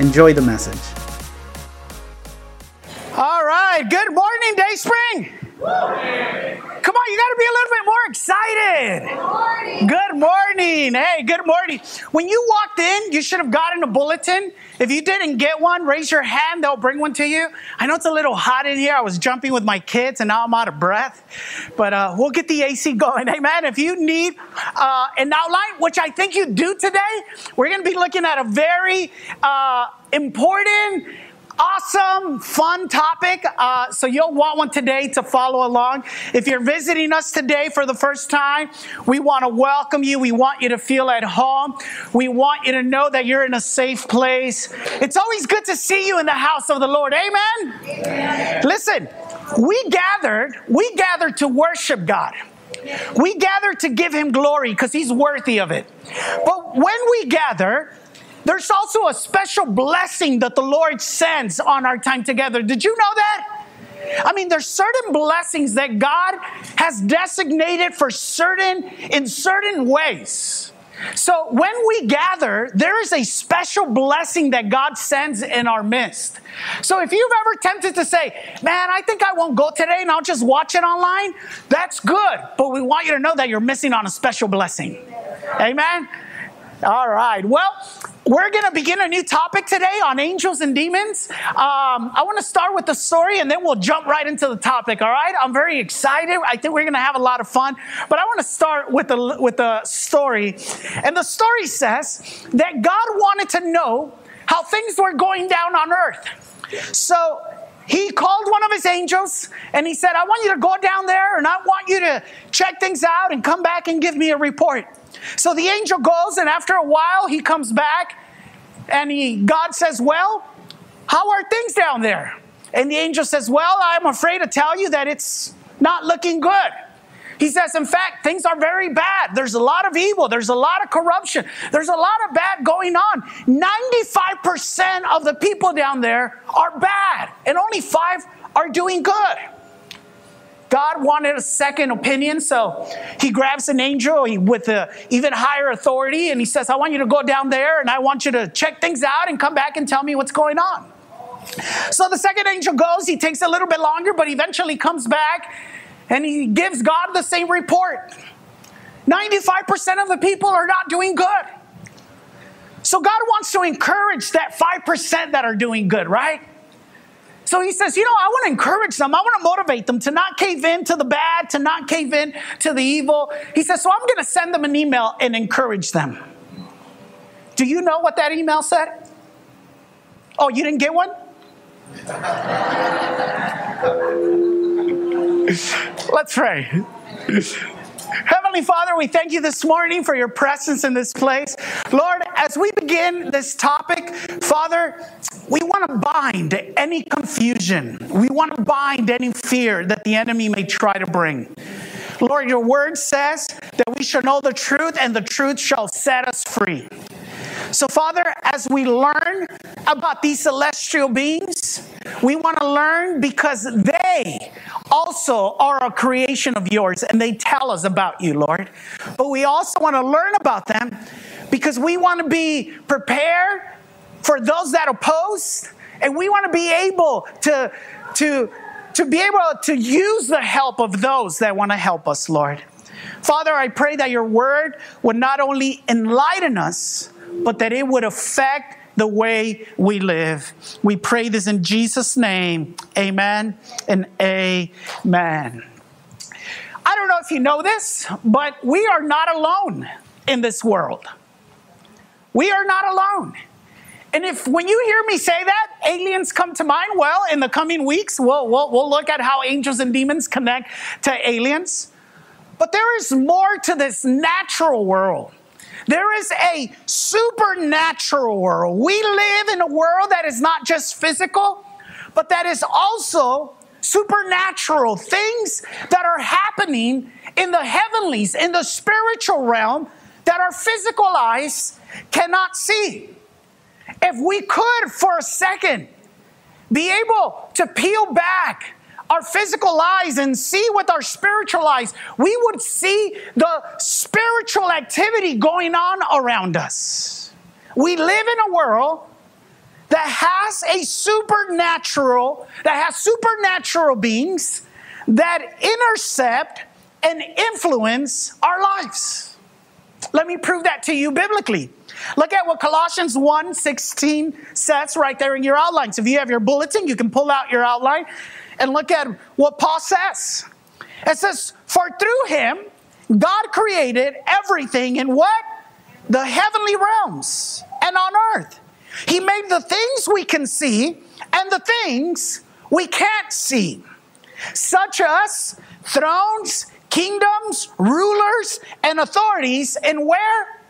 Enjoy the message. All right. Good morning, Dayspring. Come on, you got to be a little bit more excited. Good morning. Good morning. Hey, good morning. When you walked in, you should have gotten a bulletin. If you didn't get one, raise your hand. They'll bring one to you. I know it's a little hot in here. I was jumping with my kids and now I'm out of breath. But uh, we'll get the AC going. Amen. If you need uh, an outline, which I think you do today, we're going to be looking at a very uh, important awesome, fun topic. Uh, so you'll want one today to follow along. If you're visiting us today for the first time, we want to welcome you. We want you to feel at home. We want you to know that you're in a safe place. It's always good to see you in the house of the Lord. Amen. Amen. Listen, we gathered, we gathered to worship God. We gather to give him glory because he's worthy of it. But when we gather, there's also a special blessing that the Lord sends on our time together. Did you know that? I mean, there's certain blessings that God has designated for certain, in certain ways. So when we gather, there is a special blessing that God sends in our midst. So if you've ever tempted to say, man, I think I won't go today and I'll just watch it online, that's good. But we want you to know that you're missing on a special blessing. Amen. All right. Well, we're going to begin a new topic today on angels and demons. Um, I want to start with the story and then we'll jump right into the topic. All right. I'm very excited. I think we're going to have a lot of fun. But I want to start with the, with the story. And the story says that God wanted to know how things were going down on earth. So he called one of his angels and he said, I want you to go down there and I want you to check things out and come back and give me a report. So the angel goes, and after a while, he comes back, and he, God says, Well, how are things down there? And the angel says, Well, I'm afraid to tell you that it's not looking good. He says, in fact, things are very bad. There's a lot of evil. There's a lot of corruption. There's a lot of bad going on. 95% of the people down there are bad, and only five are doing good. God wanted a second opinion, so he grabs an angel with an even higher authority and he says, I want you to go down there and I want you to check things out and come back and tell me what's going on. So the second angel goes, he takes a little bit longer, but eventually comes back and he gives God the same report. 95% of the people are not doing good. So God wants to encourage that 5% that are doing good, right? So he says, you know, I want to encourage them. I want to motivate them to not cave in to the bad, to not cave in to the evil. He says, so I'm going to send them an email and encourage them. Do you know what that email said? Oh, you didn't get one? Let's pray. Heavenly Father, we thank you this morning for your presence in this place. Lord, as we begin this topic, Father, we want to bind any confusion. We want to bind any fear that the enemy may try to bring. Lord, your word says that we shall know the truth and the truth shall set us free. So, Father, as we learn about these celestial beings, we want to learn because they also are a creation of yours and they tell us about you, Lord. But we also want to learn about them because we want to be prepared for those that oppose and we want to be able to to to be able to use the help of those that want to help us, Lord. Father, I pray that your word would not only enlighten us, but that it would affect the way we live. We pray this in Jesus' name. Amen and amen. I don't know if you know this, but we are not alone in this world. We are not alone. And if when you hear me say that, aliens come to mind, well, in the coming weeks, we'll, we'll, we'll look at how angels and demons connect to aliens. But there is more to this natural world there is a supernatural world. We live in a world that is not just physical, but that is also supernatural things that are happening in the heavenlies, in the spiritual realm that our physical eyes cannot see. If we could for a second be able to peel back our physical eyes and see with our spiritual eyes, we would see the spiritual activity going on around us. We live in a world that has a supernatural, that has supernatural beings that intercept and influence our lives. Let me prove that to you biblically. Look at what Colossians 1 16 says right there in your outlines. If you have your bulletin, you can pull out your outline and look at what Paul says. It says, For through him, God created everything in what? The heavenly realms and on earth. He made the things we can see and the things we can't see, such as thrones, kingdoms, rulers, and authorities, and where?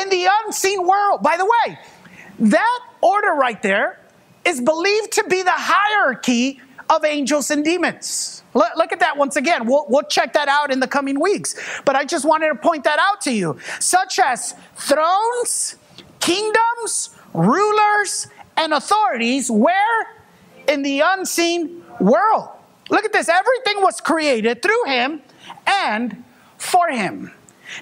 In the unseen world. By the way, that order right there is believed to be the hierarchy of angels and demons. Look, at that once again. We'll, we'll check that out in the coming weeks. But I just wanted to point that out to you, such as thrones, kingdoms, rulers, and authorities. Where? In the unseen world. Look at this. Everything was created through him and for him.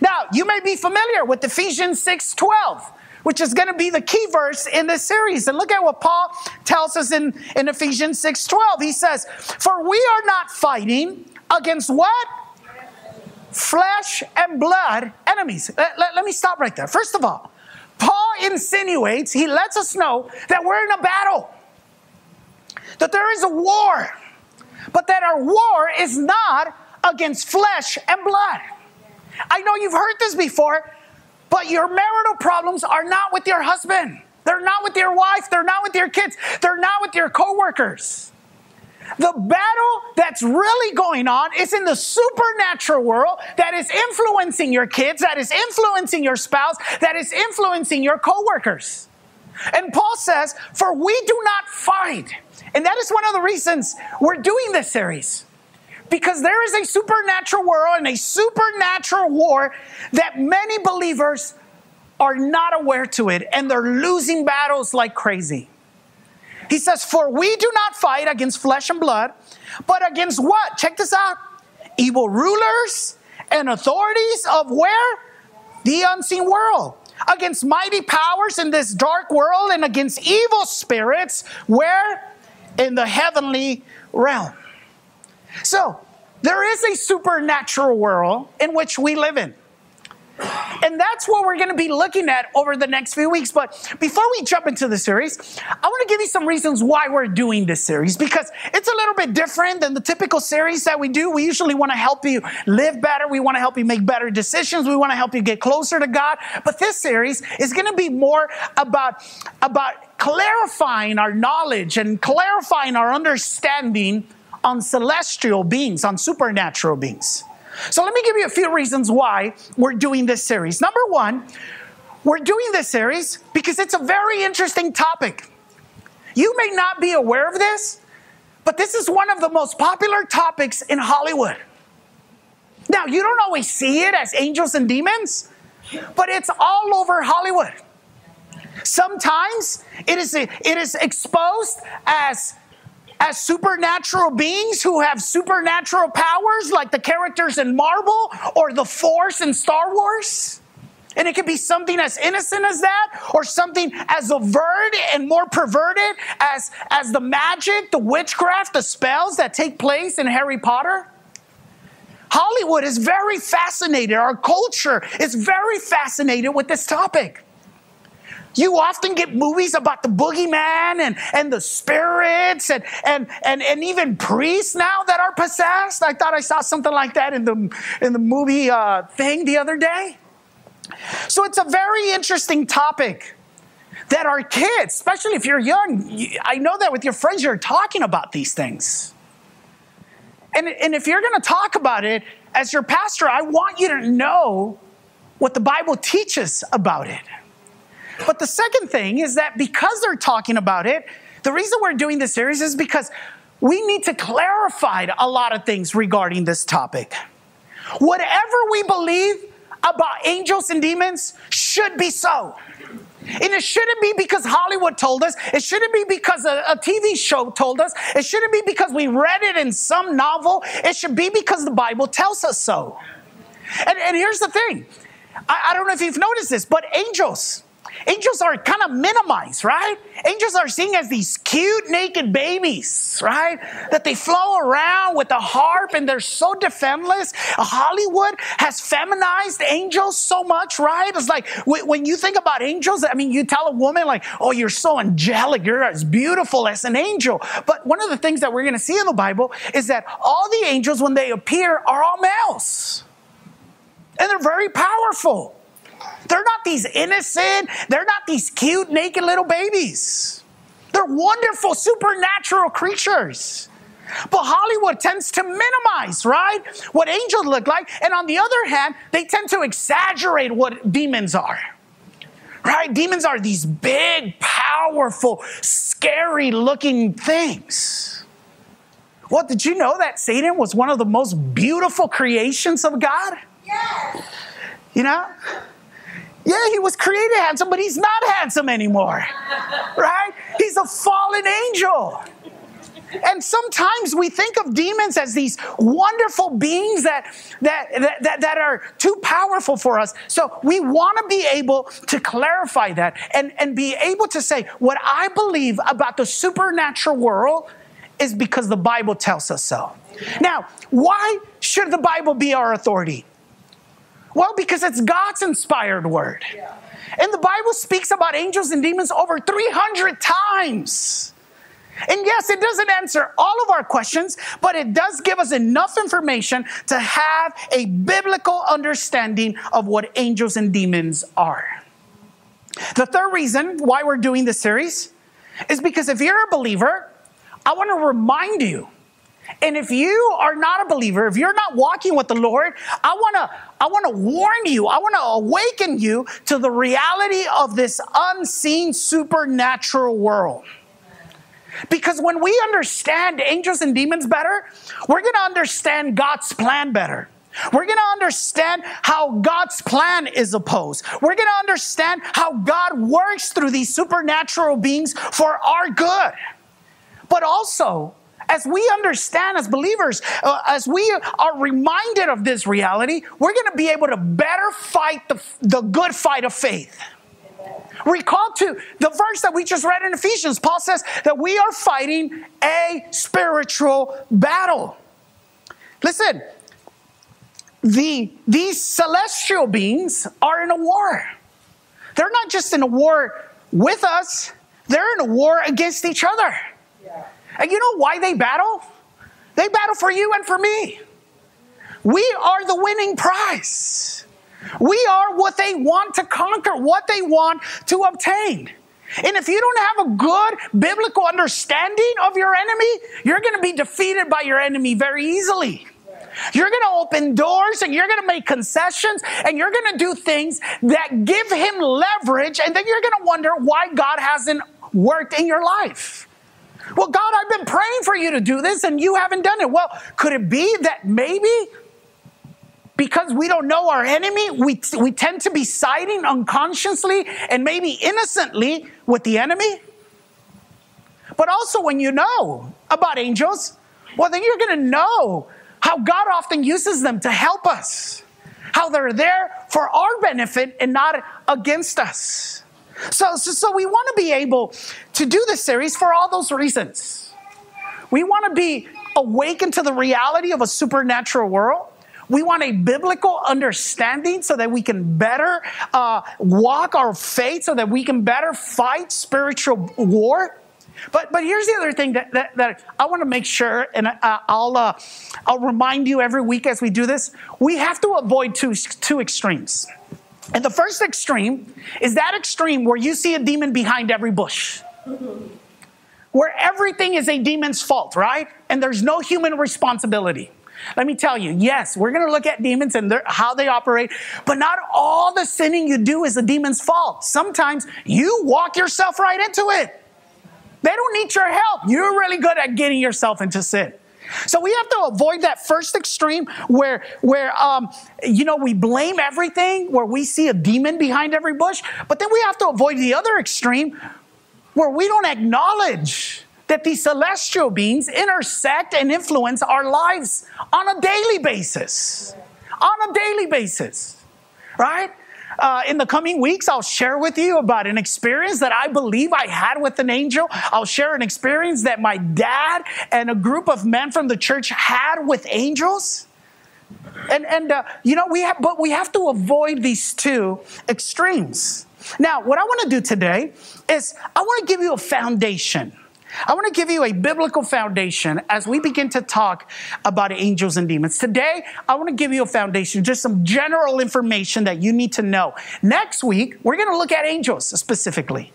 Now, you may be familiar with Ephesians 6 12 which is going to be the key verse in this series. And look at what Paul tells us in, in Ephesians 6:12. He says, For we are not fighting against what? Flesh and blood enemies. Let, let, let me stop right there. First of all, Paul insinuates, he lets us know that we're in a battle, that there is a war, but that our war is not against flesh and blood. I know you've heard this before, but your marital problems are not with your husband. They're not with your wife. They're not with your kids. They're not with your coworkers. The battle that's really going on is in the supernatural world that is influencing your kids, that is influencing your spouse, that is influencing your coworkers. And Paul says, For we do not fight. And that is one of the reasons we're doing this series. Because there is a supernatural world and a supernatural war that many believers are not aware to it and they're losing battles like crazy. He says, For we do not fight against flesh and blood, but against what? Check this out evil rulers and authorities of where? The unseen world. Against mighty powers in this dark world and against evil spirits, where? In the heavenly realm. So, there is a supernatural world in which we live in. And that's what we're going to be looking at over the next few weeks. But before we jump into the series, I want to give you some reasons why we're doing this series because it's a little bit different than the typical series that we do. We usually want to help you live better, we want to help you make better decisions, we want to help you get closer to God. But this series is going to be more about, about clarifying our knowledge and clarifying our understanding on celestial beings, on supernatural beings. So let me give you a few reasons why we're doing this series. Number one, we're doing this series because it's a very interesting topic. You may not be aware of this, but this is one of the most popular topics in Hollywood. Now, you don't always see it as angels and demons, but it's all over Hollywood. Sometimes it is, it is exposed as as supernatural beings who have supernatural powers like the characters in Marvel or the Force in Star Wars. And it could be something as innocent as that, or something as overt and more perverted as, as the magic, the witchcraft, the spells that take place in Harry Potter. Hollywood is very fascinated. Our culture is very fascinated with this topic. You often get movies about the boogeyman and, and the spirits and, and, and, and even priests now that are possessed. I thought I saw something like that in the, in the movie uh, thing the other day. So it's a very interesting topic that our kids, especially if you're young, I know that with your friends, you're talking about these things. And, and if you're going to talk about it as your pastor, I want you to know what the Bible teaches about it. But the second thing is that because they're talking about it, the reason we're doing this series is because we need to clarify a lot of things regarding this topic. Whatever we believe about angels and demons should be so. And it shouldn't be because Hollywood told us. It shouldn't be because a, a, TV show told us. It shouldn't be because we read it in some novel. It should be because the Bible tells us so. And, and here's the thing I, I don't know if you've noticed this, but angels, Angels are kind of minimized, right? Angels are seen as these cute naked babies, right? That they flow around with a harp and they're so defenseless. Hollywood has feminized angels so much, right? It's like when you think about angels, I mean, you tell a woman, like, oh, you're so angelic, you're as beautiful as an angel. But one of the things that we're going to see in the Bible is that all the angels, when they appear, are all males. And they're very powerful. They're not these innocent, they're not these cute, naked little babies. They're wonderful, supernatural creatures. But Hollywood tends to minimize, right? What angels look like. And on the other hand, they tend to exaggerate what demons are. Right? Demons are these big, powerful, scary looking things. Well, did you know that Satan was one of the most beautiful creations of God? Yes. You know? Yeah, he was created handsome, but he's not handsome anymore. Right? He's a fallen angel. And sometimes we think of demons as these wonderful beings that, that, that, that, are too powerful for us. So we want to be able to clarify that and, and be able to say, what I believe about the supernatural world is because the Bible tells us so. Now, why should the Bible be our authority? Well, because it's God's inspired word. Yeah. And the Bible speaks about angels and demons over 300 times. And yes, it doesn't answer all of our questions, but it does give us enough information to have a biblical understanding of what angels and demons are. The third reason why we're doing this series is because if you're a believer, I want to remind you and if you are not a believer, if you're not walking with the Lord, I want to I want to warn you, I want to awaken you to the reality of this unseen supernatural world. Because when we understand angels and demons better, we're going to understand God's plan better. We're going to understand how God's plan is opposed. We're going to understand how God works through these supernatural beings for our good. But also, as we understand as believers, uh, as we are reminded of this reality, we're going to be able to better fight the, the good fight of faith. Recall to the verse that we just read in Ephesians. Paul says that we are fighting a spiritual battle. Listen, the, these celestial beings are in a war. They're not just in a war with us, they're in a war against each other. And you know why they battle? They battle for you and for me. We are the winning prize. We are what they want to conquer, what they want to obtain. And if you don't have a good biblical understanding of your enemy, you're going to be defeated by your enemy very easily. You're going to open doors and you're going to make concessions and you're going to do things that give him leverage, and then you're going to wonder why God hasn't worked in your life. Well, God, I've been praying for you to do this and you haven't done it. Well, could it be that maybe because we don't know our enemy, we, we tend to be siding unconsciously and maybe innocently with the enemy? But also, when you know about angels, well, then you're going to know how God often uses them to help us, how they're there for our benefit and not against us. So, so, so we want to be able to do this series for all those reasons. We want to be awakened to the reality of a supernatural world. We want a biblical understanding so that we can better uh, walk our faith, so that we can better fight spiritual war. But but here's the other thing that, that, that I want to make sure, and I, will uh, I'll remind you every week as we do this. We have to avoid two two extremes. And the first extreme is that extreme where you see a demon behind every bush. Where everything is a demon's fault, right? And there's no human responsibility. Let me tell you, yes, we're going to look at demons and how they operate, but not all the sinning you do is the demon's fault. Sometimes you walk yourself right into it. They don't need your help. You're really good at getting yourself into sin. So we have to avoid that first extreme where, where um, you know, we blame everything, where we see a demon behind every bush. But then we have to avoid the other extreme where we don't acknowledge that these celestial beings intersect and influence our lives on a daily basis. On a daily basis, right? Uh, in the coming weeks, I'll share with you about an experience that I believe I had with an angel. I'll share an experience that my dad and a group of men from the church had with angels. And, and uh, you know, we have, but we have to avoid these two extremes. Now, what I want to do today is I want to give you a foundation I want to give you a biblical foundation as we begin to talk about angels and demons. Today, I want to give you a foundation, just some general information that you need to know. Next week, we're going to look at angels specifically.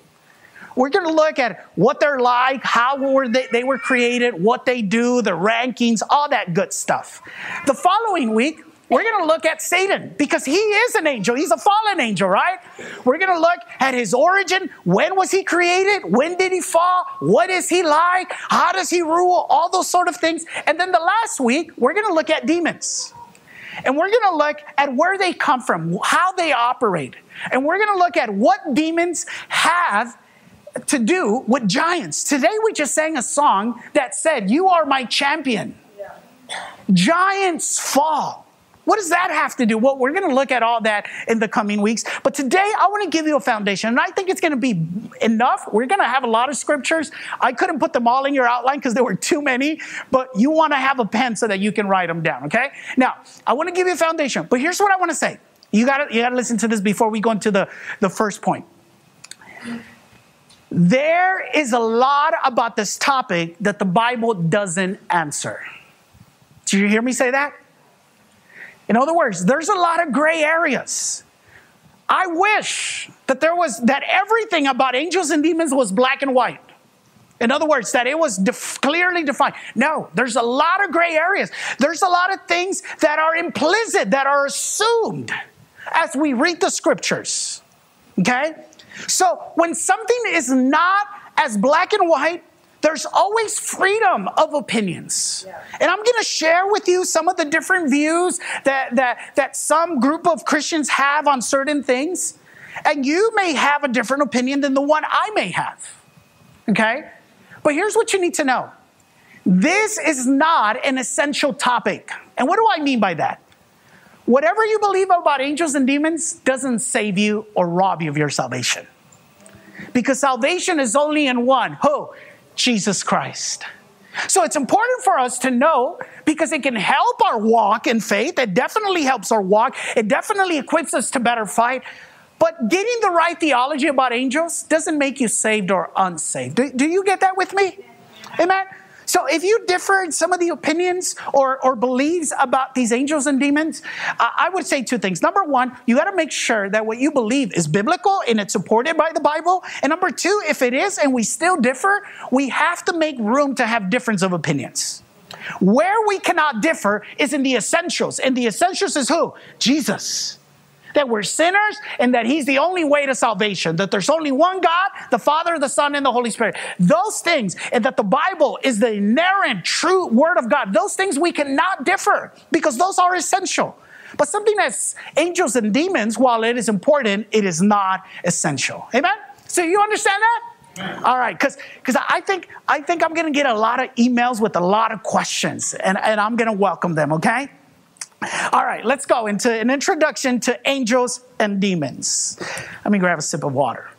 We're going to look at what they're like, how were they, they were created, what they do, the rankings, all that good stuff. The following week, we're going to look at Satan because he is an angel. He's a fallen angel, right? We're going to look at his origin. When was he created? When did he fall? What is he like? How does he rule? All those sort of things. And then the last week, we're going to look at demons. And we're going to look at where they come from, how they operate. And we're going to look at what demons have to do with giants. Today we just sang a song that said, You are my champion. Yeah. Giants fall. What does that have to do? Well, we're going to look at all that in the coming weeks. But today, I want to give you a foundation. And I think it's going to be enough. We're going to have a lot of scriptures. I couldn't put them all in your outline because there were too many, but you want to have a pen so that you can write them down, okay? Now, I want to give you a foundation. But here's what I want to say. You got to you got to listen to this before we go into the, the first point. There is a lot about this topic that the Bible doesn't answer. Did you hear me say that? In other words, there's a lot of gray areas. I wish that there was that everything about angels and demons was black and white. In other words, that it was def- clearly defined. No, there's a lot of gray areas. There's a lot of things that are implicit, that are assumed as we read the scriptures. Okay? So when something is not as black and white there's always freedom of opinions. Yeah. And I'm going to share with you some of the different views that, that, that some group of Christians have on certain things. And you may have a different opinion than the one I may have. Okay? But here's what you need to know this is not an essential topic. And what do I mean by that? Whatever you believe about angels and demons doesn't save you or rob you of your salvation. Because salvation is only in one. Who? Jesus Christ. So it's important for us to know because it can help our walk in faith. It definitely helps our walk. It definitely equips us to better fight. But getting the right theology about angels doesn't make you saved or unsaved. Do, do you get that with me? Amen. So if you differ in some of the opinions or, or beliefs about these angels and demons, uh, I would say two things. Number one, you got to make sure that what you believe is biblical and it's supported by the Bible. And number two, if it is and we still differ, we have to make room to have difference of opinions. Where we cannot differ is in the essentials. And the essentials is who? Jesus that we're sinners and that He's the only way to salvation, that there's only one God, the Father, the Son, and the Holy Spirit. Those things, and that the Bible is the inerrant, true Word of God, those things we cannot differ because those are essential. But something that's angels and demons, while it is important, it is not essential. Amen? So you understand that? All right, because because I think I think I'm gonna get a lot of emails with a lot of questions, and, and I'm gonna welcome them, okay? All right, let's go into an introduction to angels and demons. Let me grab a sip of water.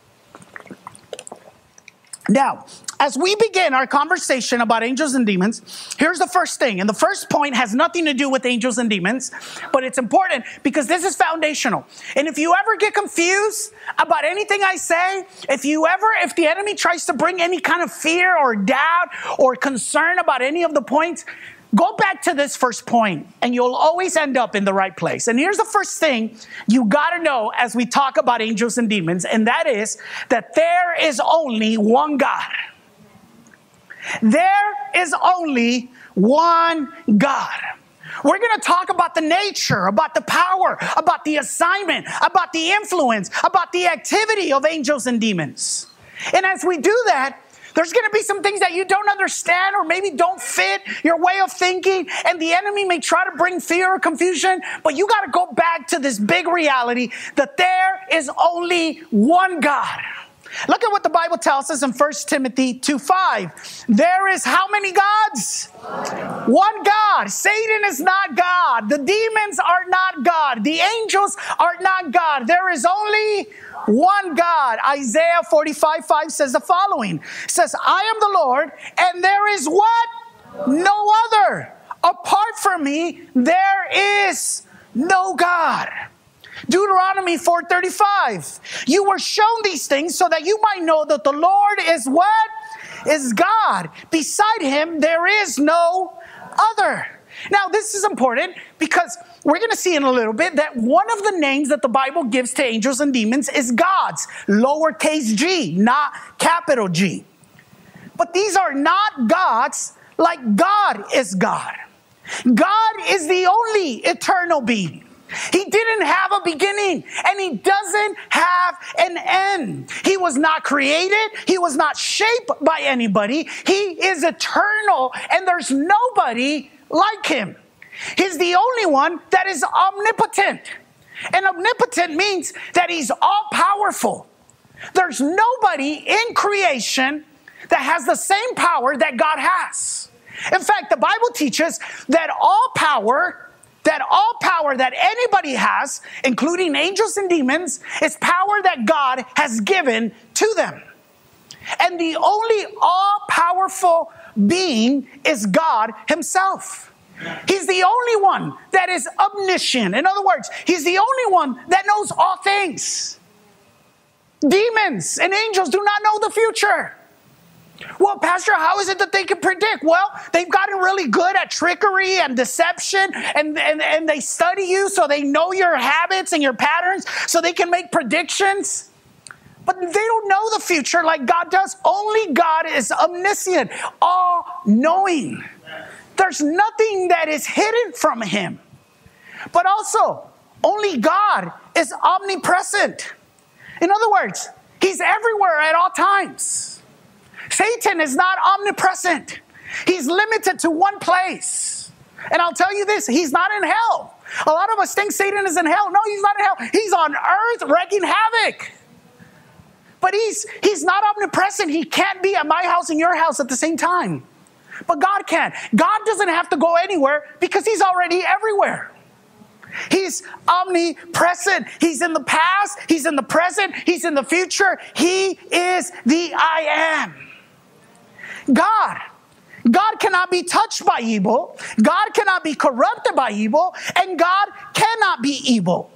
Now, as we begin our conversation about angels and demons, here's the first thing. And the first point has nothing to do with angels and demons, but it's important because this is foundational. And if you ever get confused about anything I say, if you ever, if the enemy tries to bring any kind of fear or doubt or concern about any of the points, Go back to this first point, and you'll always end up in the right place. And here's the first thing you got to know as we talk about angels and demons, and that is that there is only one God. There is only one God. We're going to talk about the nature, about the power, about the assignment, about the influence, about the activity of angels and demons. And as we do that, there's going to be some things that you don't understand or maybe don't fit your way of thinking, and the enemy may try to bring fear or confusion, but you got to go back to this big reality that there is only one God. Look at what the Bible tells us in 1 Timothy 2 5. There is how many gods? One God. Satan is not God. The demons are not God. The angels are not God. There is only one God. Isaiah 45 5 says the following it says, I am the Lord, and there is what? No other. Apart from me, there is no God. Deuteronomy 4:35. You were shown these things so that you might know that the Lord is what? Is God. Beside him there is no other. Now, this is important because we're going to see in a little bit that one of the names that the Bible gives to angels and demons is gods, lowercase g, not capital G. But these are not gods like God is God. God is the only eternal being. He didn't have a beginning and he doesn't have an end. He was not created. He was not shaped by anybody. He is eternal and there's nobody like him. He's the only one that is omnipotent. And omnipotent means that he's all powerful. There's nobody in creation that has the same power that God has. In fact, the Bible teaches that all power that all power that anybody has, including angels and demons, is power that God has given to them. And the only all powerful being is God Himself. He's the only one that is omniscient. In other words, He's the only one that knows all things. Demons and angels do not know the future. Well, Pastor, how is it that they can predict? Well, they've gotten really good at trickery and deception, and, and, and they study you so they know your habits and your patterns so they can make predictions. But they don't know the future like God does. Only God is omniscient, all knowing. There's nothing that is hidden from Him. But also, only God is omnipresent. In other words, He's everywhere at all times. Satan is not omnipresent, he's limited to one place. And I'll tell you this he's not in hell. A lot of us think Satan is in hell. No, he's not in hell. He's on earth wreaking havoc. But he's he's not omnipresent. He can't be at my house and your house at the same time. But God can. God doesn't have to go anywhere because he's already everywhere. He's omnipresent. He's in the past, he's in the present, he's in the future. He is the I am. God. God cannot be touched by evil. God cannot be corrupted by evil. And God cannot be evil.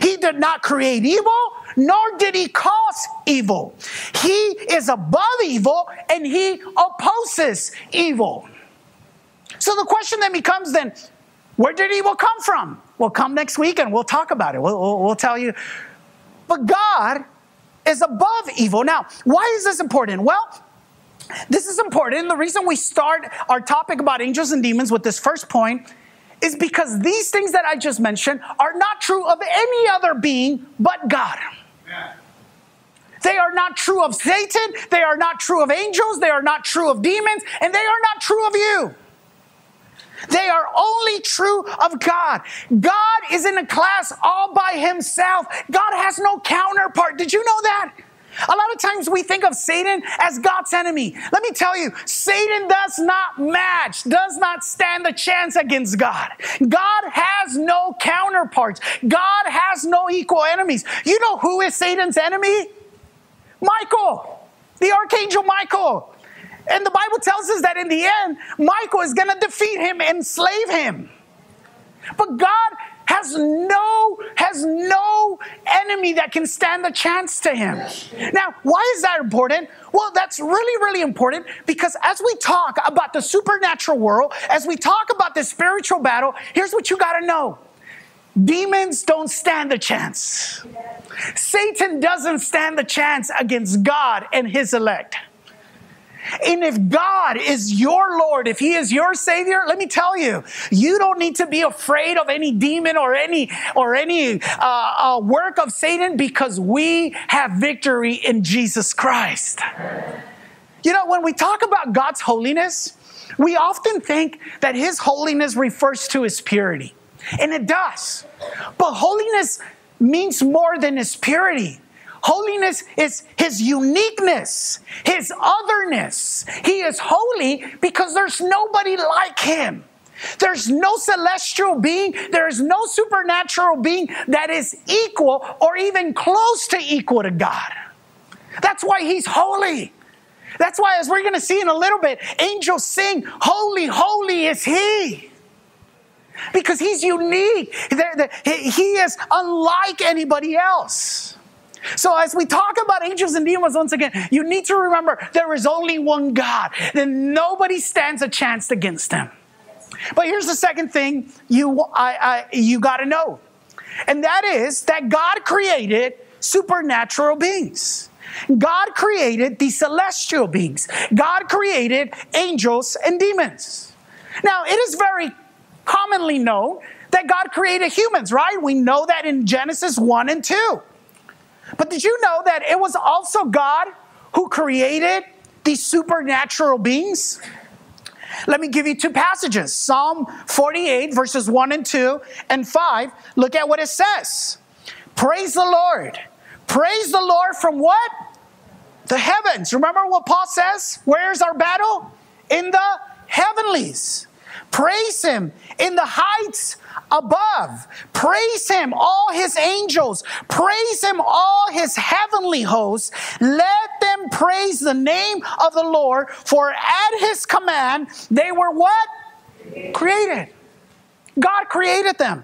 He did not create evil, nor did he cause evil. He is above evil and he opposes evil. So the question then becomes then, where did evil come from? Well, come next week and we'll talk about it. We'll, we'll, we'll tell you. But God is above evil. Now, why is this important? Well, this is important. The reason we start our topic about angels and demons with this first point is because these things that I just mentioned are not true of any other being but God. They are not true of Satan, they are not true of angels, they are not true of demons, and they are not true of you. They are only true of God. God is in a class all by himself. God has no counterpart. Did you know that? A lot of times we think of Satan as God's enemy. Let me tell you, Satan does not match, does not stand a chance against God. God has no counterparts, God has no equal enemies. You know who is Satan's enemy? Michael, the archangel Michael. And the Bible tells us that in the end, Michael is going to defeat him, enslave him. But God has no has no enemy that can stand a chance to him. Now, why is that important? Well, that's really really important because as we talk about the supernatural world, as we talk about the spiritual battle, here's what you got to know. Demons don't stand a chance. Satan doesn't stand a chance against God and his elect. And if God is your Lord, if He is your Savior, let me tell you, you don't need to be afraid of any demon or any or any uh, uh, work of Satan because we have victory in Jesus Christ. You know, when we talk about God's holiness, we often think that His holiness refers to His purity, and it does. But holiness means more than His purity. Holiness is his uniqueness, his otherness. He is holy because there's nobody like him. There's no celestial being, there is no supernatural being that is equal or even close to equal to God. That's why he's holy. That's why, as we're going to see in a little bit, angels sing, Holy, holy is he. Because he's unique. He is unlike anybody else. So, as we talk about angels and demons once again, you need to remember there is only one God, then nobody stands a chance against him. But here's the second thing you, I, I, you got to know, and that is that God created supernatural beings. God created the celestial beings. God created angels and demons. Now, it is very commonly known that God created humans, right? We know that in Genesis 1 and 2. But did you know that it was also God who created these supernatural beings? Let me give you two passages Psalm 48, verses 1 and 2, and 5. Look at what it says Praise the Lord. Praise the Lord from what? The heavens. Remember what Paul says? Where's our battle? In the heavenlies. Praise him in the heights above. Praise him, all his angels. Praise him, all his heavenly hosts. Let them praise the name of the Lord, for at his command they were what? Created. God created them.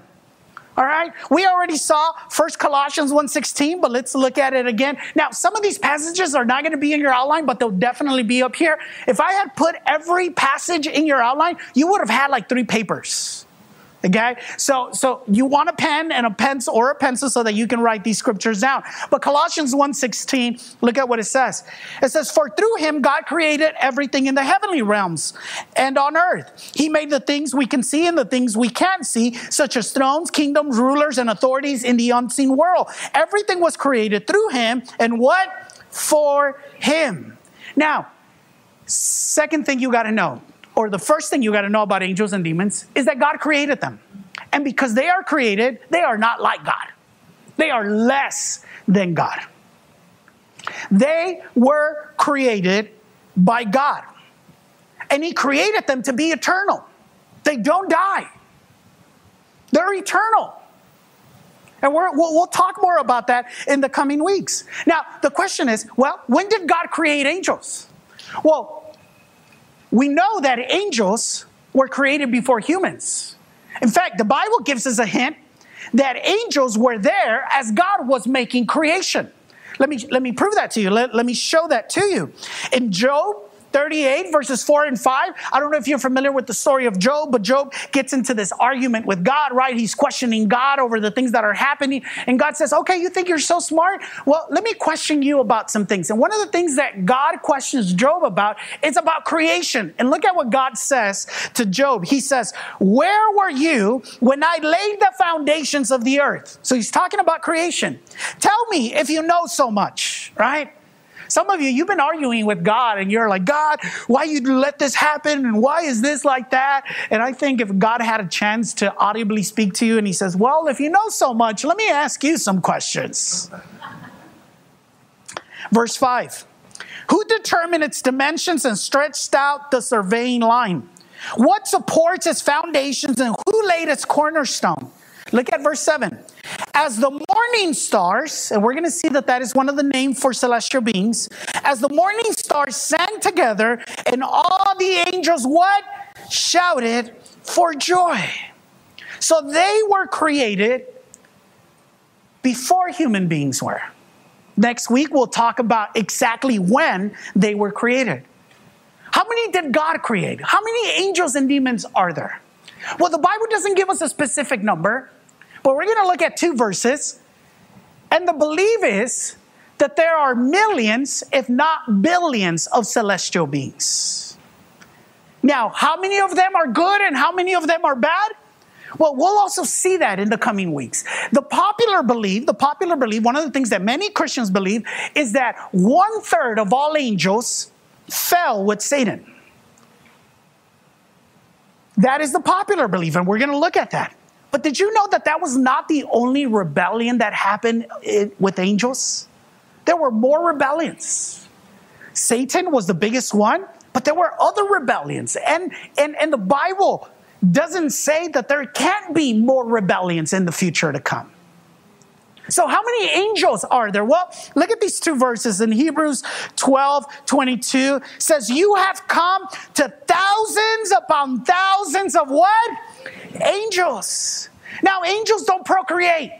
All right? We already saw First Colossians 1:16, but let's look at it again. Now, some of these passages are not going to be in your outline, but they'll definitely be up here. If I had put every passage in your outline, you would have had like 3 papers. Okay? So so you want a pen and a pencil or a pencil so that you can write these scriptures down. But Colossians 1:16, look at what it says. It says, For through him God created everything in the heavenly realms and on earth. He made the things we can see and the things we can't see, such as thrones, kingdoms, rulers, and authorities in the unseen world. Everything was created through him and what? For him. Now, second thing you got to know or the first thing you got to know about angels and demons is that God created them. And because they are created, they are not like God. They are less than God. They were created by God. And He created them to be eternal. They don't die, they're eternal. And we will we'll talk more about that in the coming weeks. Now, the question is well, when did God create angels? Well, we know that angels were created before humans. In fact, the Bible gives us a hint that angels were there as God was making creation. Let me, let me prove that to you. Let, let me show that to you. In Job 38, verses 4 and 5. I don't know if you're familiar with the story of Job, but Job gets into this argument with God, right? He's questioning God over the things that are happening. And God says, Okay, you think you're so smart? Well, let me question you about some things. And one of the things that God questions Job about is about creation. And look at what God says to Job. He says, Where were you when I laid the foundations of the earth? So he's talking about creation. Tell me if you know so much, right? Some of you, you've been arguing with God and you're like, God, why you let this happen? And why is this like that? And I think if God had a chance to audibly speak to you and he says, Well, if you know so much, let me ask you some questions. Verse 5 Who determined its dimensions and stretched out the surveying line? What supports its foundations and who laid its cornerstone? Look at verse 7. As the morning stars, and we're going to see that that is one of the names for celestial beings, as the morning stars sang together, and all the angels what? Shouted for joy. So they were created before human beings were. Next week, we'll talk about exactly when they were created. How many did God create? How many angels and demons are there? Well, the Bible doesn't give us a specific number. But we're going to look at two verses. And the belief is that there are millions, if not billions, of celestial beings. Now, how many of them are good and how many of them are bad? Well, we'll also see that in the coming weeks. The popular belief, the popular belief, one of the things that many Christians believe is that one third of all angels fell with Satan. That is the popular belief, and we're going to look at that. But did you know that that was not the only rebellion that happened eh, with angels? There were more rebellions. Satan was the biggest one, but there were other rebellions. And, and, and the Bible doesn't say that there can't be more rebellions in the future to come. So, how many angels are there? Well, look at these two verses in Hebrews 12 22 says, You have come to thousands upon thousands of what? Angels. Now, angels don't procreate,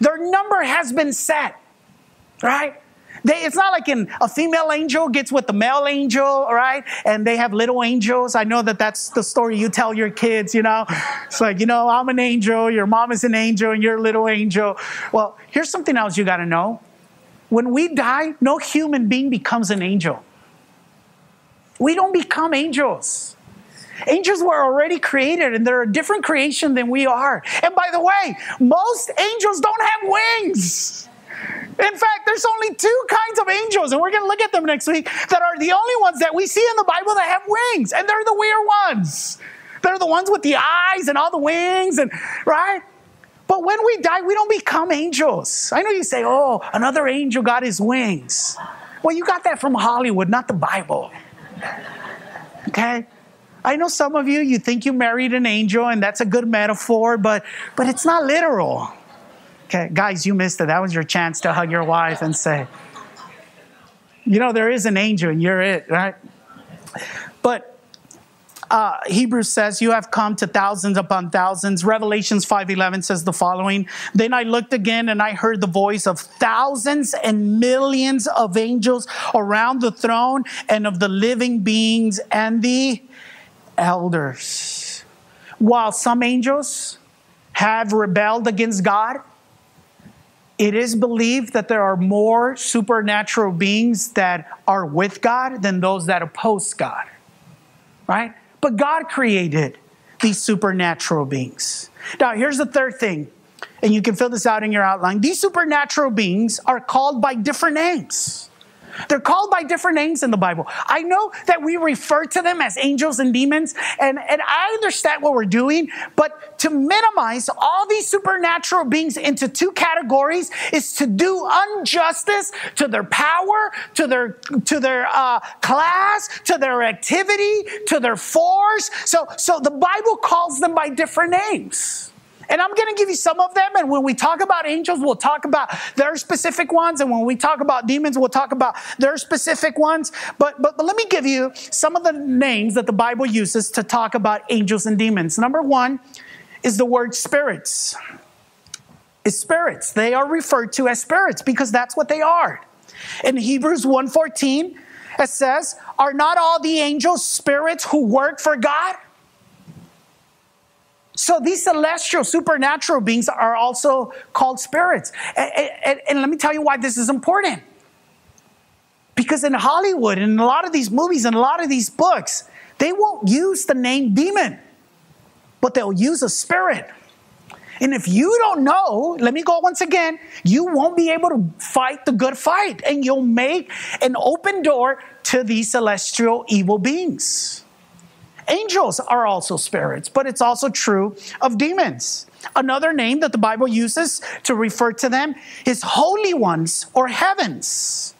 their number has been set, right? They, it's not like in a female angel gets with the male angel, right? And they have little angels. I know that that's the story you tell your kids, you know? It's like, you know, I'm an angel, your mom is an angel, and you're a little angel. Well, here's something else you got to know. When we die, no human being becomes an angel. We don't become angels. Angels were already created and they're a different creation than we are. And by the way, most angels don't have wings. In fact, there's only two kinds of angels, and we're going to look at them next week, that are the only ones that we see in the Bible that have wings, and they're the weird ones. They're the ones with the eyes and all the wings, and right? But when we die, we don't become angels. I know you say, oh, another angel got his wings. Well, you got that from Hollywood, not the Bible. Okay? I know some of you, you think you married an angel, and that's a good metaphor, but, but it's not literal. Okay, guys, you missed it. That was your chance to hug your wife and say, you know, there is an angel and you're it, right? But uh, Hebrews says, "You have come to thousands upon thousands." Revelations five eleven says the following: Then I looked again, and I heard the voice of thousands and millions of angels around the throne, and of the living beings and the elders. While some angels have rebelled against God, it is believed that there are more supernatural beings that are with God than those that oppose God, right? But God created these supernatural beings. Now, here's the third thing, and you can fill this out in your outline. These supernatural beings are called by different names. They're called by different names in the Bible. I know that we refer to them as angels and demons, and, and I understand what we're doing, but to minimize all these supernatural beings into two categories is to do injustice to their power, to their to their uh, class, to their activity, to their force. So, so the Bible calls them by different names. And I'm going to give you some of them. And when we talk about angels, we'll talk about their specific ones. And when we talk about demons, we'll talk about their specific ones. But, but, but let me give you some of the names that the Bible uses to talk about angels and demons. Number one is the word spirits. Is spirits. They are referred to as spirits because that's what they are. In Hebrews 1:14, it says, Are not all the angels spirits who work for God? So these celestial, supernatural beings are also called spirits. And, and, and, let me tell you why this is important. Because in Hollywood and in a lot of these movies and a lot of these books, they won't use the name demon, but they'll use a spirit. And if you don't know, let me go once again, you won't be able to fight the good fight and you'll make an open door to these celestial evil beings. Angels are also spirits, but it's also true of demons. Another name that the Bible uses to refer to them is holy ones or heavens.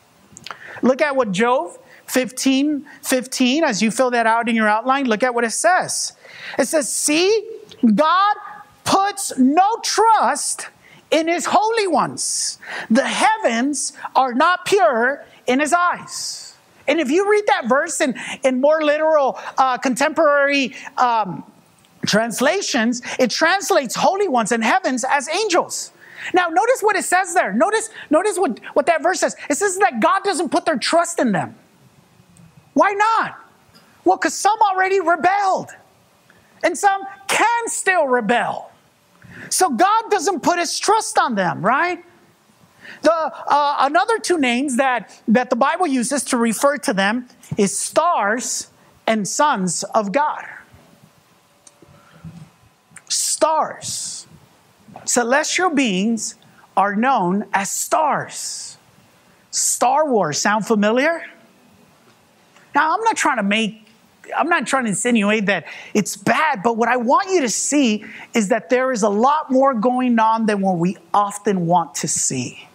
Look at what Job 15 15, as you fill that out in your outline, look at what it says. It says, See, God puts no trust in his holy ones. The heavens are not pure in his eyes. And if you read that verse in, in more literal uh, contemporary um, translations, it translates holy ones in heavens as angels. Now, notice what it says there. Notice, notice what, what that verse says. It says that God doesn't put their trust in them. Why not? Well, because some already rebelled, and some can still rebel. So God doesn't put his trust on them, right? The, uh, another two names that, that the Bible uses to refer to them is stars and sons of God. Stars. Celestial beings are known as stars. Star Wars sound familiar? Now, I'm not trying to make I'm not trying to insinuate that it's bad, but what I want you to see is that there is a lot more going on than what we often want to see.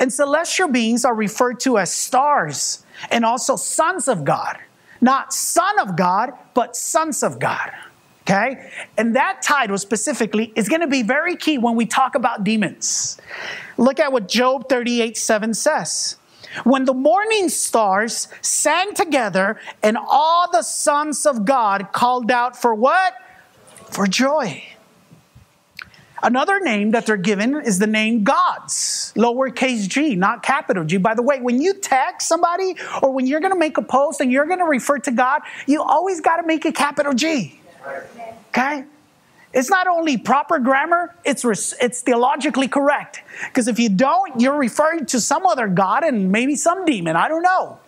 And celestial beings are referred to as stars and also sons of God. Not son of God, but sons of God. Okay? And that title specifically is going to be very key when we talk about demons. Look at what Job 38 7 says. When the morning stars sang together and all the sons of God called out for what? For joy. Another name that they're given is the name gods, lowercase g, not capital G. By the way, when you text somebody or when you're going to make a post and you're going to refer to God, you always got to make it capital G. Okay? It's not only proper grammar, it's, it's theologically correct. Because if you don't, you're referring to some other God and maybe some demon. I don't know.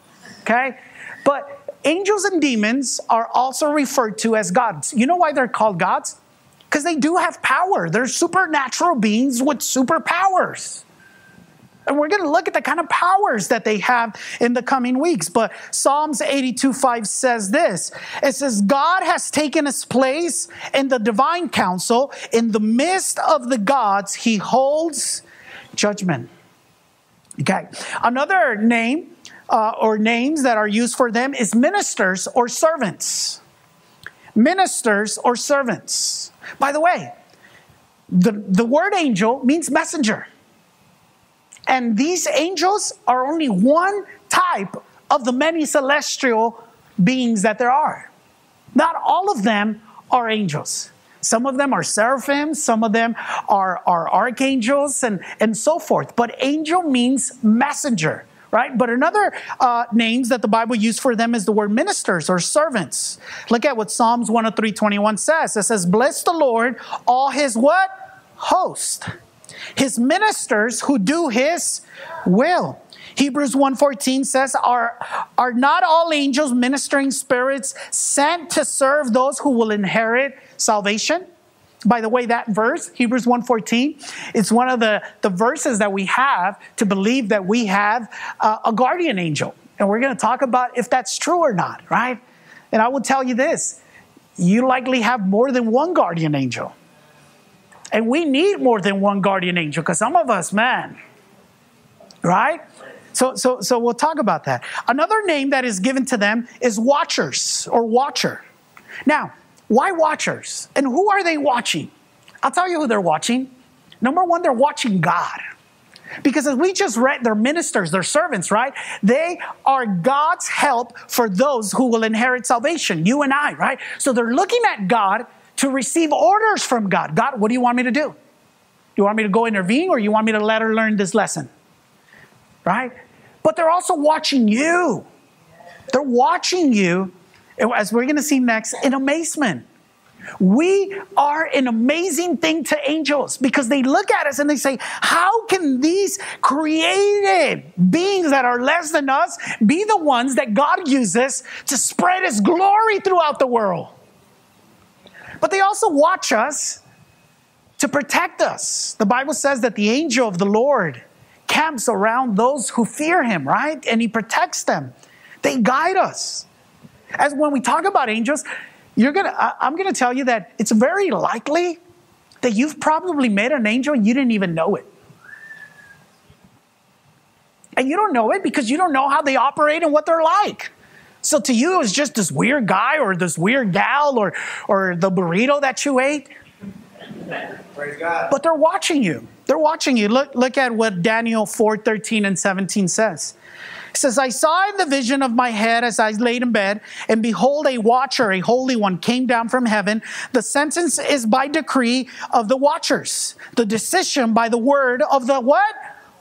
Okay? But angels and demons are also referred to as gods. You know why they're called gods? Because they do have power. They're supernatural beings with superpowers. And we're going to look at the kind of powers that they have in the coming weeks. But Psalms 82 5 says this it says, God has taken his place in the divine council. In the midst of the gods, he holds judgment. Okay. Another name uh, or names that are used for them is ministers or servants. Ministers or servants. By the way, the, the word angel means messenger. And these angels are only one type of the many celestial beings that there are. Not all of them are angels. Some of them are seraphim, some of them are, are archangels, and, and so forth. But angel means messenger, right? But another uh, names that the Bible used for them is the word ministers or servants. Look at what Psalms 103 21 says. It says, Bless the Lord, all his what? Host his ministers who do his will. Hebrews 1:14 says are are not all angels ministering spirits sent to serve those who will inherit salvation? By the way, that verse, Hebrews 1:14, it's one of the, the verses that we have to believe that we have uh, a guardian angel. And we're going to talk about if that's true or not, right? And I will tell you this, you likely have more than one guardian angel. And we need more than one guardian angel because some of us, man, right? So, so, so we'll talk about that. Another name that is given to them is watchers or watcher. Now, why watchers? And who are they watching? I'll tell you who they're watching. Number one, they're watching God. Because as we just read, they're ministers, they're servants, right? They are God's help for those who will inherit salvation, you and I, right? So they're looking at God to receive orders from God. God, what do you want me to do? Do you want me to go intervene or you want me to let her learn this lesson? Right? But they're also watching you. They're watching you, as we're going to see next, in amazement. We are an amazing thing to angels because they look at us and they say, How can these created beings that are less than us be the ones that God uses to spread His glory throughout the world? But they also watch us to protect us. The Bible says that the angel of the Lord camps around those who fear him, right? And he protects them. They guide us. As when we talk about angels, you're gonna I'm gonna tell you that it's very likely that you've probably met an angel and you didn't even know it. And you don't know it because you don't know how they operate and what they're like. So to you, it was just this weird guy or this weird gal or, or the burrito that you ate. Praise God. But they're watching you. They're watching you. Look, look at what Daniel 4 13 and 17 says. Says, I saw in the vision of my head as I laid in bed, and behold, a watcher, a holy one, came down from heaven. The sentence is by decree of the watchers, the decision by the word of the what?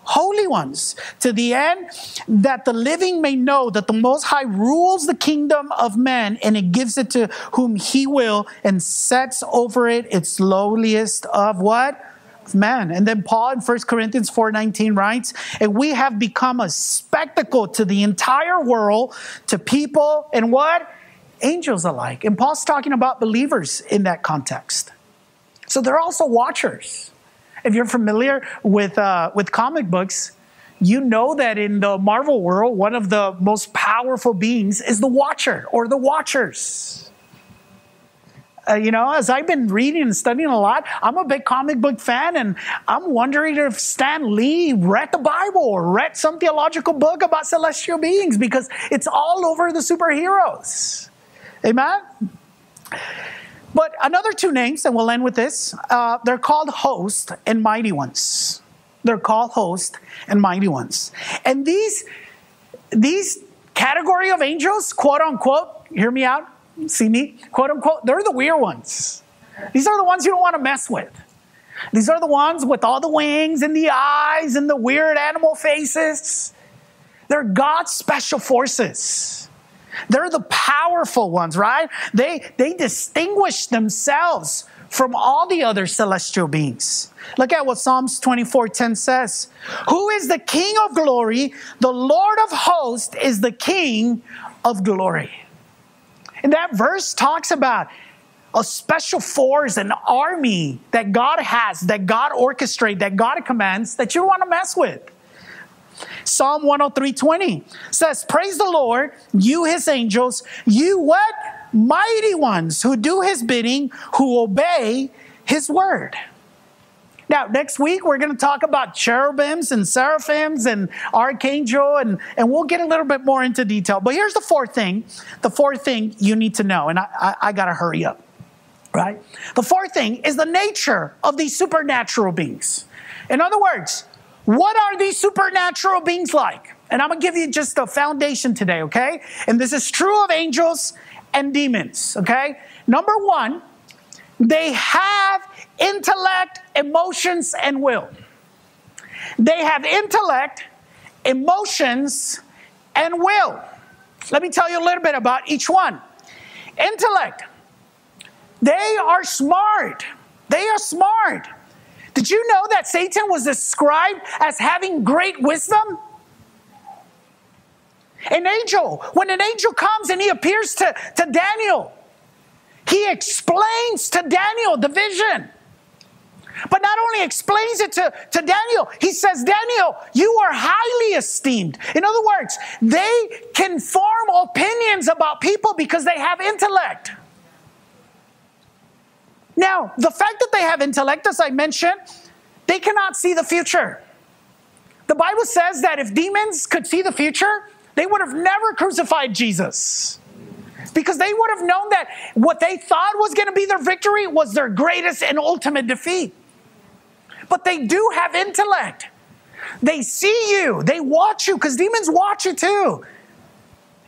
holy ones, to the end that the living may know that the Most High rules the kingdom of men and it gives it to whom he will and sets over it its lowliest of what? Man. And then Paul in 1 Corinthians 4:19 writes, "And we have become a spectacle to the entire world, to people and what? Angels alike." And Paul's talking about believers in that context. So they're also watchers. If you're familiar with uh, with comic books, you know that in the Marvel world, one of the most powerful beings is the Watcher or the Watchers. Uh, you know, as I've been reading and studying a lot, I'm a big comic book fan, and I'm wondering if Stan Lee read the Bible or read some theological book about celestial beings because it's all over the superheroes. Amen? But another two names, and we'll end with this uh, they're called host and mighty ones. They're called host and mighty ones. And these, these category of angels, quote unquote, hear me out, see me, quote unquote, they're the weird ones. These are the ones you don't want to mess with. These are the ones with all the wings and the eyes and the weird animal faces. They're God's special forces. They're the powerful ones, right? They, they distinguish themselves from all the other celestial beings. Look at what Psalms 24:10 says. Who is the King of glory? The Lord of hosts is the King of glory. And that verse talks about a special force, an army that God has, that God orchestrates, that God commands, that you want to mess with. Psalm 103:20 says, Praise the Lord, you his angels, you what? Mighty ones who do his bidding, who obey his word. Now, next week, we're going to talk about cherubims and seraphims and archangel, and, and we'll get a little bit more into detail. But here's the fourth thing the fourth thing you need to know, and I, I, I got to hurry up, right? The fourth thing is the nature of these supernatural beings. In other words, what are these supernatural beings like? And I'm to give you just a foundation today, okay? And this is true of angels and demons, okay? Number one, they have intellect, emotions, and will. They have intellect, emotions, and will. Let me tell you a little bit about each one. Intellect, they are smart. They are smart. Did you know that Satan was described as having great wisdom? An angel, when an angel comes and he appears to, to Daniel, he explains to Daniel the vision. But not only explains it to, to Daniel, he says, Daniel, you are highly esteemed. In other words, they can form opinions about people because they have intellect. Now, the fact that they have intellect, as I mentioned, they cannot see the future. The Bible says that if demons could see the future, they would have never crucified Jesus. Because they would have known that what they thought was going to be their victory was their greatest and ultimate defeat. But they do have intellect. They see you, they watch you, because demons watch you too.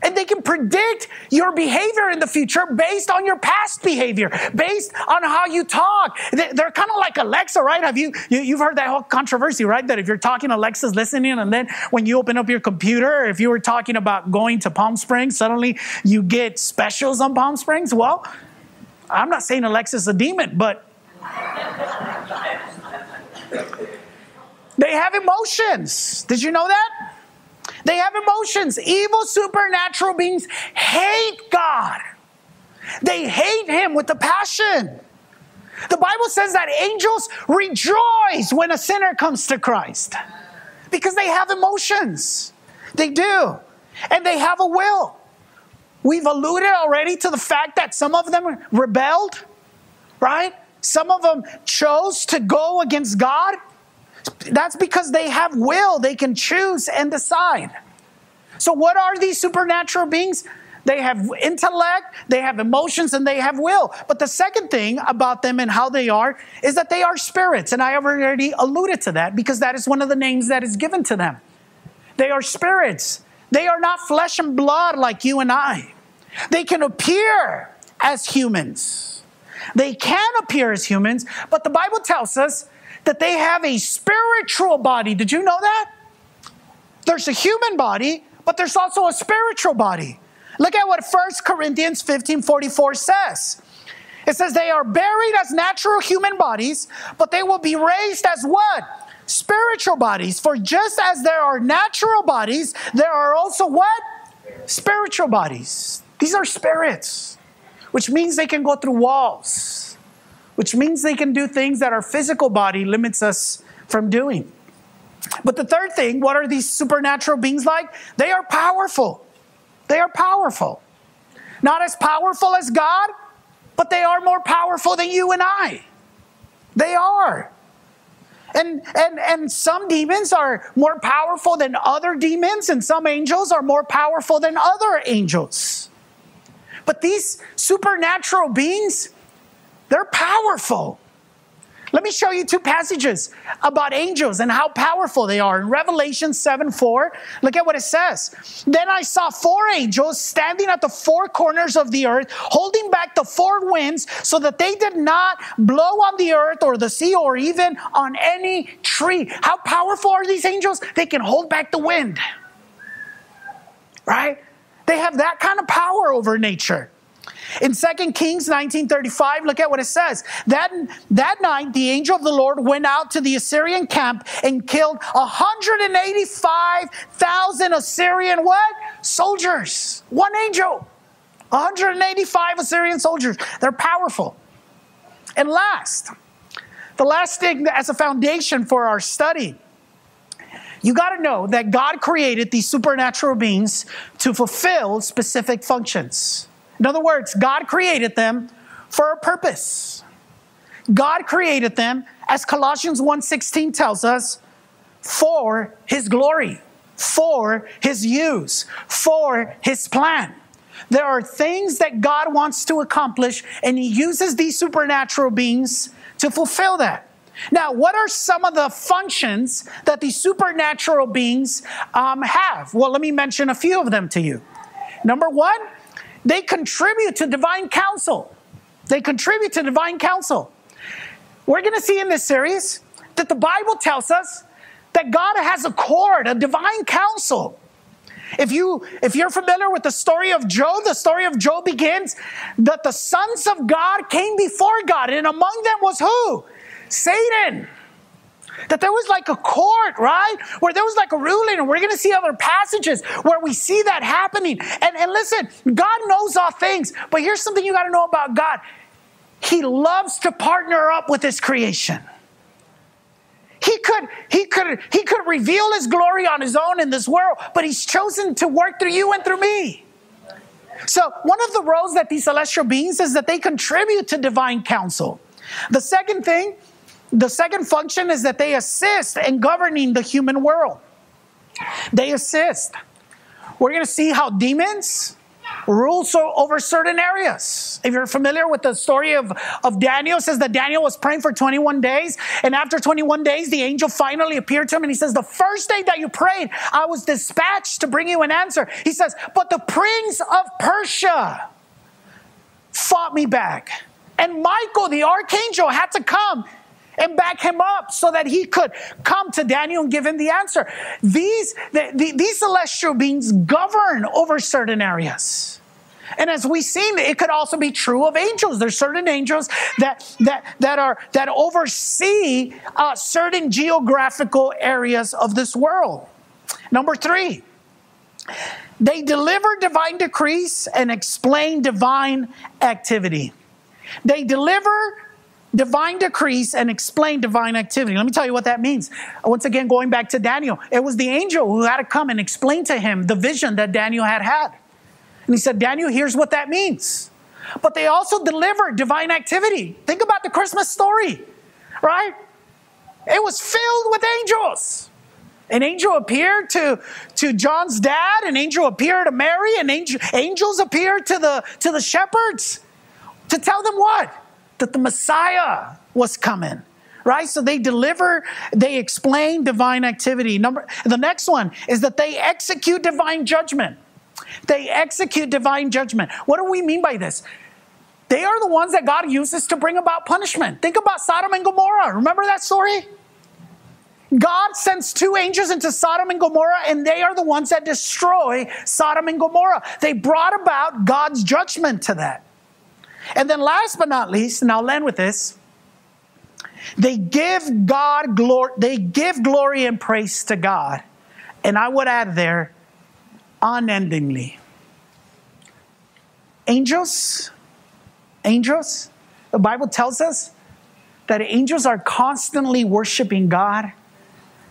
And they can predict your behavior in the future based on your past behavior, based on how you talk. They're kind of like Alexa, right? Have you, you have heard that whole controversy, right? That if you're talking, Alexa's listening, and then when you open up your computer, if you were talking about going to Palm Springs, suddenly you get specials on Palm Springs. Well, I'm not saying Alexa's a demon, but they have emotions. Did you know that? They have emotions. Evil supernatural beings hate God. They hate Him with a passion. The Bible says that angels rejoice when a sinner comes to Christ because they have emotions. They do. And they have a will. We've alluded already to the fact that some of them rebelled, right? Some of them chose to go against God. That's because they have will, they can choose and decide. So, what are these supernatural beings? They have intellect, they have emotions, and they have will. But the second thing about them and how they are is that they are spirits. And I already alluded to that because that is one of the names that is given to them. They are spirits, they are not flesh and blood like you and I. They can appear as humans. They can appear as humans, but the Bible tells us that they have a spiritual body. Did you know that? There's a human body, but there's also a spiritual body. Look at what 1 Corinthians 15 44 says. It says they are buried as natural human bodies, but they will be raised as what? Spiritual bodies. For just as there are natural bodies, there are also what? Spiritual bodies. These are spirits, which means they can go through walls, which means they can do things that our physical body limits us from doing. But the third thing, what are these supernatural beings like? They are powerful. They are powerful. Not as powerful as God, but they are more powerful than you and I. They are. And, and, and some demons are more powerful than other demons, and some angels are more powerful than other angels. But these supernatural beings, they're powerful. Let me show you two passages about angels and how powerful they are. In Revelation 7 4, look at what it says. Then I saw four angels standing at the four corners of the earth, holding back the four winds so that they did not blow on the earth or the sea or even on any tree. How powerful are these angels? They can hold back the wind. Right? They have that kind of power over nature. In 2 Kings 19:35, look at what it says. That, that night the angel of the Lord went out to the Assyrian camp and killed 185,000 Assyrian what? Soldiers. One angel. 185 Assyrian soldiers. They're powerful. And last, the last thing as a foundation for our study you got to know that God created these supernatural beings to fulfill specific functions. In other words, God created them for a purpose. God created them, as Colossians 1:16 tells us, for his glory, for his use, for his plan. There are things that God wants to accomplish, and he uses these supernatural beings to fulfill that. Now, what are some of the functions that these supernatural beings um, have? Well, let me mention a few of them to you. Number one, they contribute to divine council. They contribute to divine council. We're going to see in this series that the Bible tells us that God has a cord, a divine council. If you if you're familiar with the story of Job, the story of Job begins that the sons of God came before God, and among them was who? Satan. That there was like a court, right? Where there was like a ruling, and we're going to see other passages where we see that happening. And, and listen, God knows all things, but here's something you got to know about God He loves to partner up with His creation. He could, he could, he could reveal his glory on his own in this world, but he's chosen to work through you and through me. So, one of the roles that these celestial beings is that they contribute to divine council. The second thing the second function is that they assist in governing the human world. They assist. We're going to see how demons rule so over certain areas. If you're familiar with the story of, of Daniel, says that Daniel was praying for 21 days, and after 21 days, the angel finally appeared to him, and he says, The first day that you prayed, I was dispatched to bring you an answer. He says, But the prince of Persia fought me back. And Michael, the archangel, had to come and back him up so that he could come to Daniel and give him the answer. These, the, the, these celestial beings govern over certain areas. And as we've seen, it could also be true of angels. There's certain angels that that that are that oversee uh, certain geographical areas of this world. Number three, they deliver divine decrees and explain divine activity. They deliver divine decrees and explain divine activity. Let me tell you what that means. Once again, going back to Daniel, it was the angel who had to come and explain to him the vision that Daniel had had. And he said, Daniel, here's what that means. But they also delivered divine activity. Think about the Christmas story, right? It was filled with angels. An angel appeared to, to John's dad, an angel appeared to Mary, and angel, angels appeared to the, to the shepherds to tell them what? That the Messiah was coming right? So they deliver they explain divine activity. Number the next one is that they execute divine judgment. They execute divine judgment. What do we mean by this? They are the ones that god uses to bring about punishment. Think about sodom and gomorrah. Remember that story? God sends two angels into Sodom and Gomorrah, and they are the ones that destroy Sodom and Gomorrah. They brought about God's judgment to that. And then last but not least, and I'll end with this, they give God glory, they give glory and praise to God. And I would add there, unendingly. Angels, angels, the Bible tells us that angels are constantly worshiping God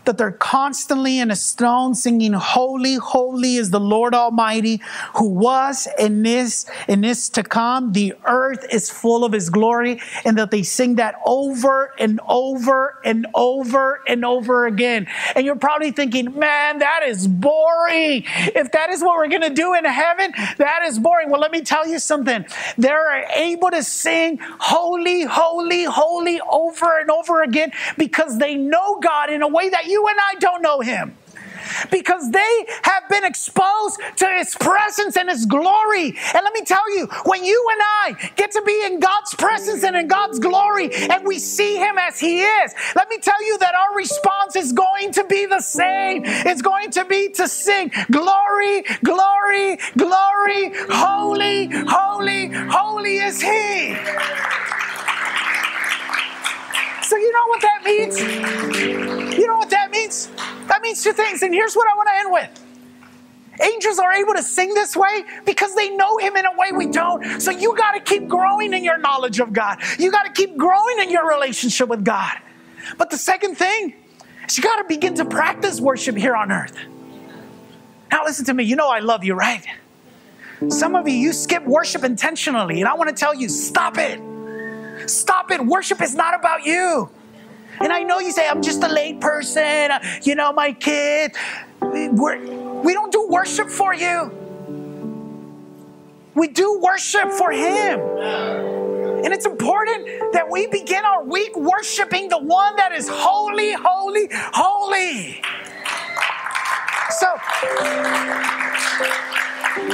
that they're constantly in a stone singing, Holy, holy is the Lord Almighty, who was and is and is to come. The earth is full of his glory, and that they sing that over and over and over and over again. And you're probably thinking, man, that is boring. If that is what we're going to do in heaven, that is boring. Well, let me tell you something. They're able to sing, Holy, holy, holy over and over again because they know God in a way that you and I don't know him because they have been exposed to his presence and his glory. And let me tell you, when you and I get to be in God's presence and in God's glory and we see him as he is, let me tell you that our response is going to be the same. It's going to be to sing glory, glory, glory, holy, holy, holy is he. So, you know what that means? You know what that means? That means two things. And here's what I want to end with. Angels are able to sing this way because they know Him in a way we don't. So you got to keep growing in your knowledge of God. You got to keep growing in your relationship with God. But the second thing is you got to begin to practice worship here on earth. Now, listen to me. You know I love you, right? Some of you, you skip worship intentionally, and I want to tell you stop it. Stop it. Worship is not about you. And I know you say, I'm just a late person, uh, you know, my kid. We're, we don't do worship for you. We do worship for Him. And it's important that we begin our week worshiping the one that is holy, holy, holy. So,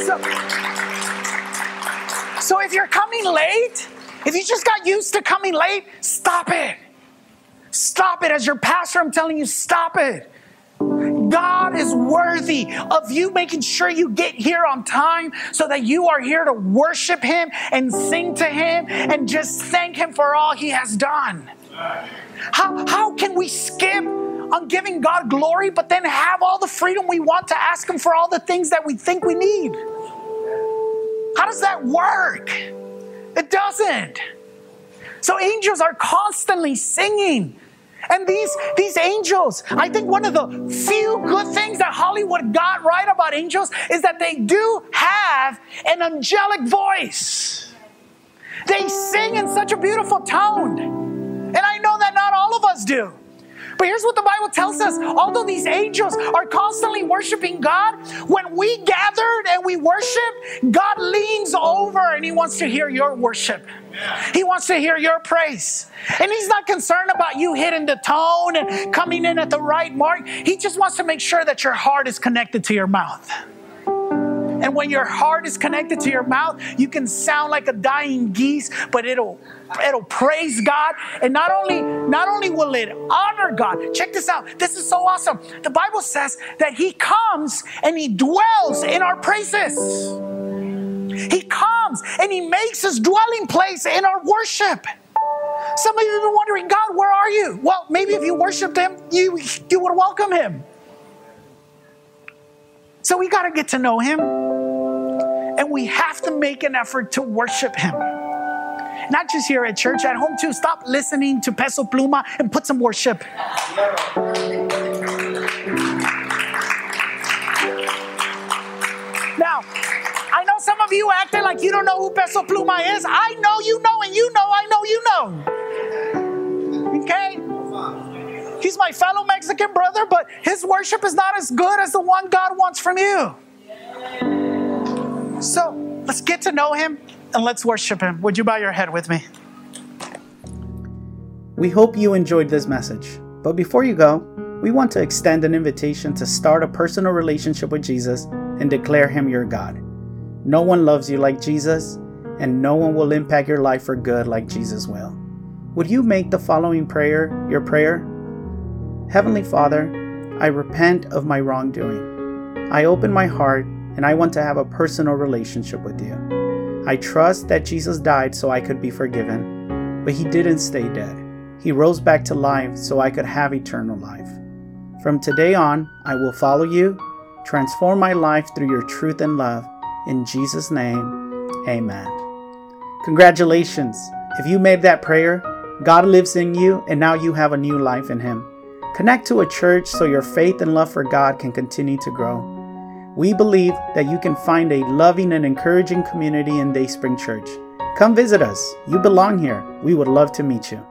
so, so if you're coming late, if you just got used to coming late, stop it. Stop it. As your pastor, I'm telling you, stop it. God is worthy of you making sure you get here on time so that you are here to worship Him and sing to Him and just thank Him for all He has done. How, how can we skip on giving God glory but then have all the freedom we want to ask Him for all the things that we think we need? How does that work? It doesn't. So angels are constantly singing. And these, these angels, I think one of the few good things that Hollywood got right about angels is that they do have an angelic voice. They sing in such a beautiful tone. And I know that not all of us do. But here's what the Bible tells us although these angels are constantly worshiping God, when we gathered and we worship, God leans over and He wants to hear your worship. He wants to hear your praise. And He's not concerned about you hitting the tone and coming in at the right mark. He just wants to make sure that your heart is connected to your mouth. And when your heart is connected to your mouth, you can sound like a dying geese, but it'll it'll praise God. And not only not only will it honor God. Check this out. This is so awesome. The Bible says that he comes and he dwells in our praises. He comes and he makes his dwelling place in our worship. Some of you have been wondering, God, where are you? Well, maybe if you worshiped him, you, you would welcome him. So we got to get to know him and we have to make an effort to worship him. Not just here at church, at home too. Stop listening to Peso Pluma and put some worship. Now, I know some of you acting like you don't know who Peso Pluma is. I know you know, and you know I know you know. Okay? He's my fellow Mexican brother, but his worship is not as good as the one God wants from you. So let's get to know him and let's worship him. Would you bow your head with me? We hope you enjoyed this message. But before you go, we want to extend an invitation to start a personal relationship with Jesus and declare him your God. No one loves you like Jesus, and no one will impact your life for good like Jesus will. Would you make the following prayer your prayer? Heavenly Father, I repent of my wrongdoing. I open my heart and I want to have a personal relationship with you. I trust that Jesus died so I could be forgiven, but he didn't stay dead. He rose back to life so I could have eternal life. From today on, I will follow you, transform my life through your truth and love. In Jesus' name, amen. Congratulations! If you made that prayer, God lives in you and now you have a new life in Him. Connect to a church so your faith and love for God can continue to grow. We believe that you can find a loving and encouraging community in Dayspring Church. Come visit us. You belong here. We would love to meet you.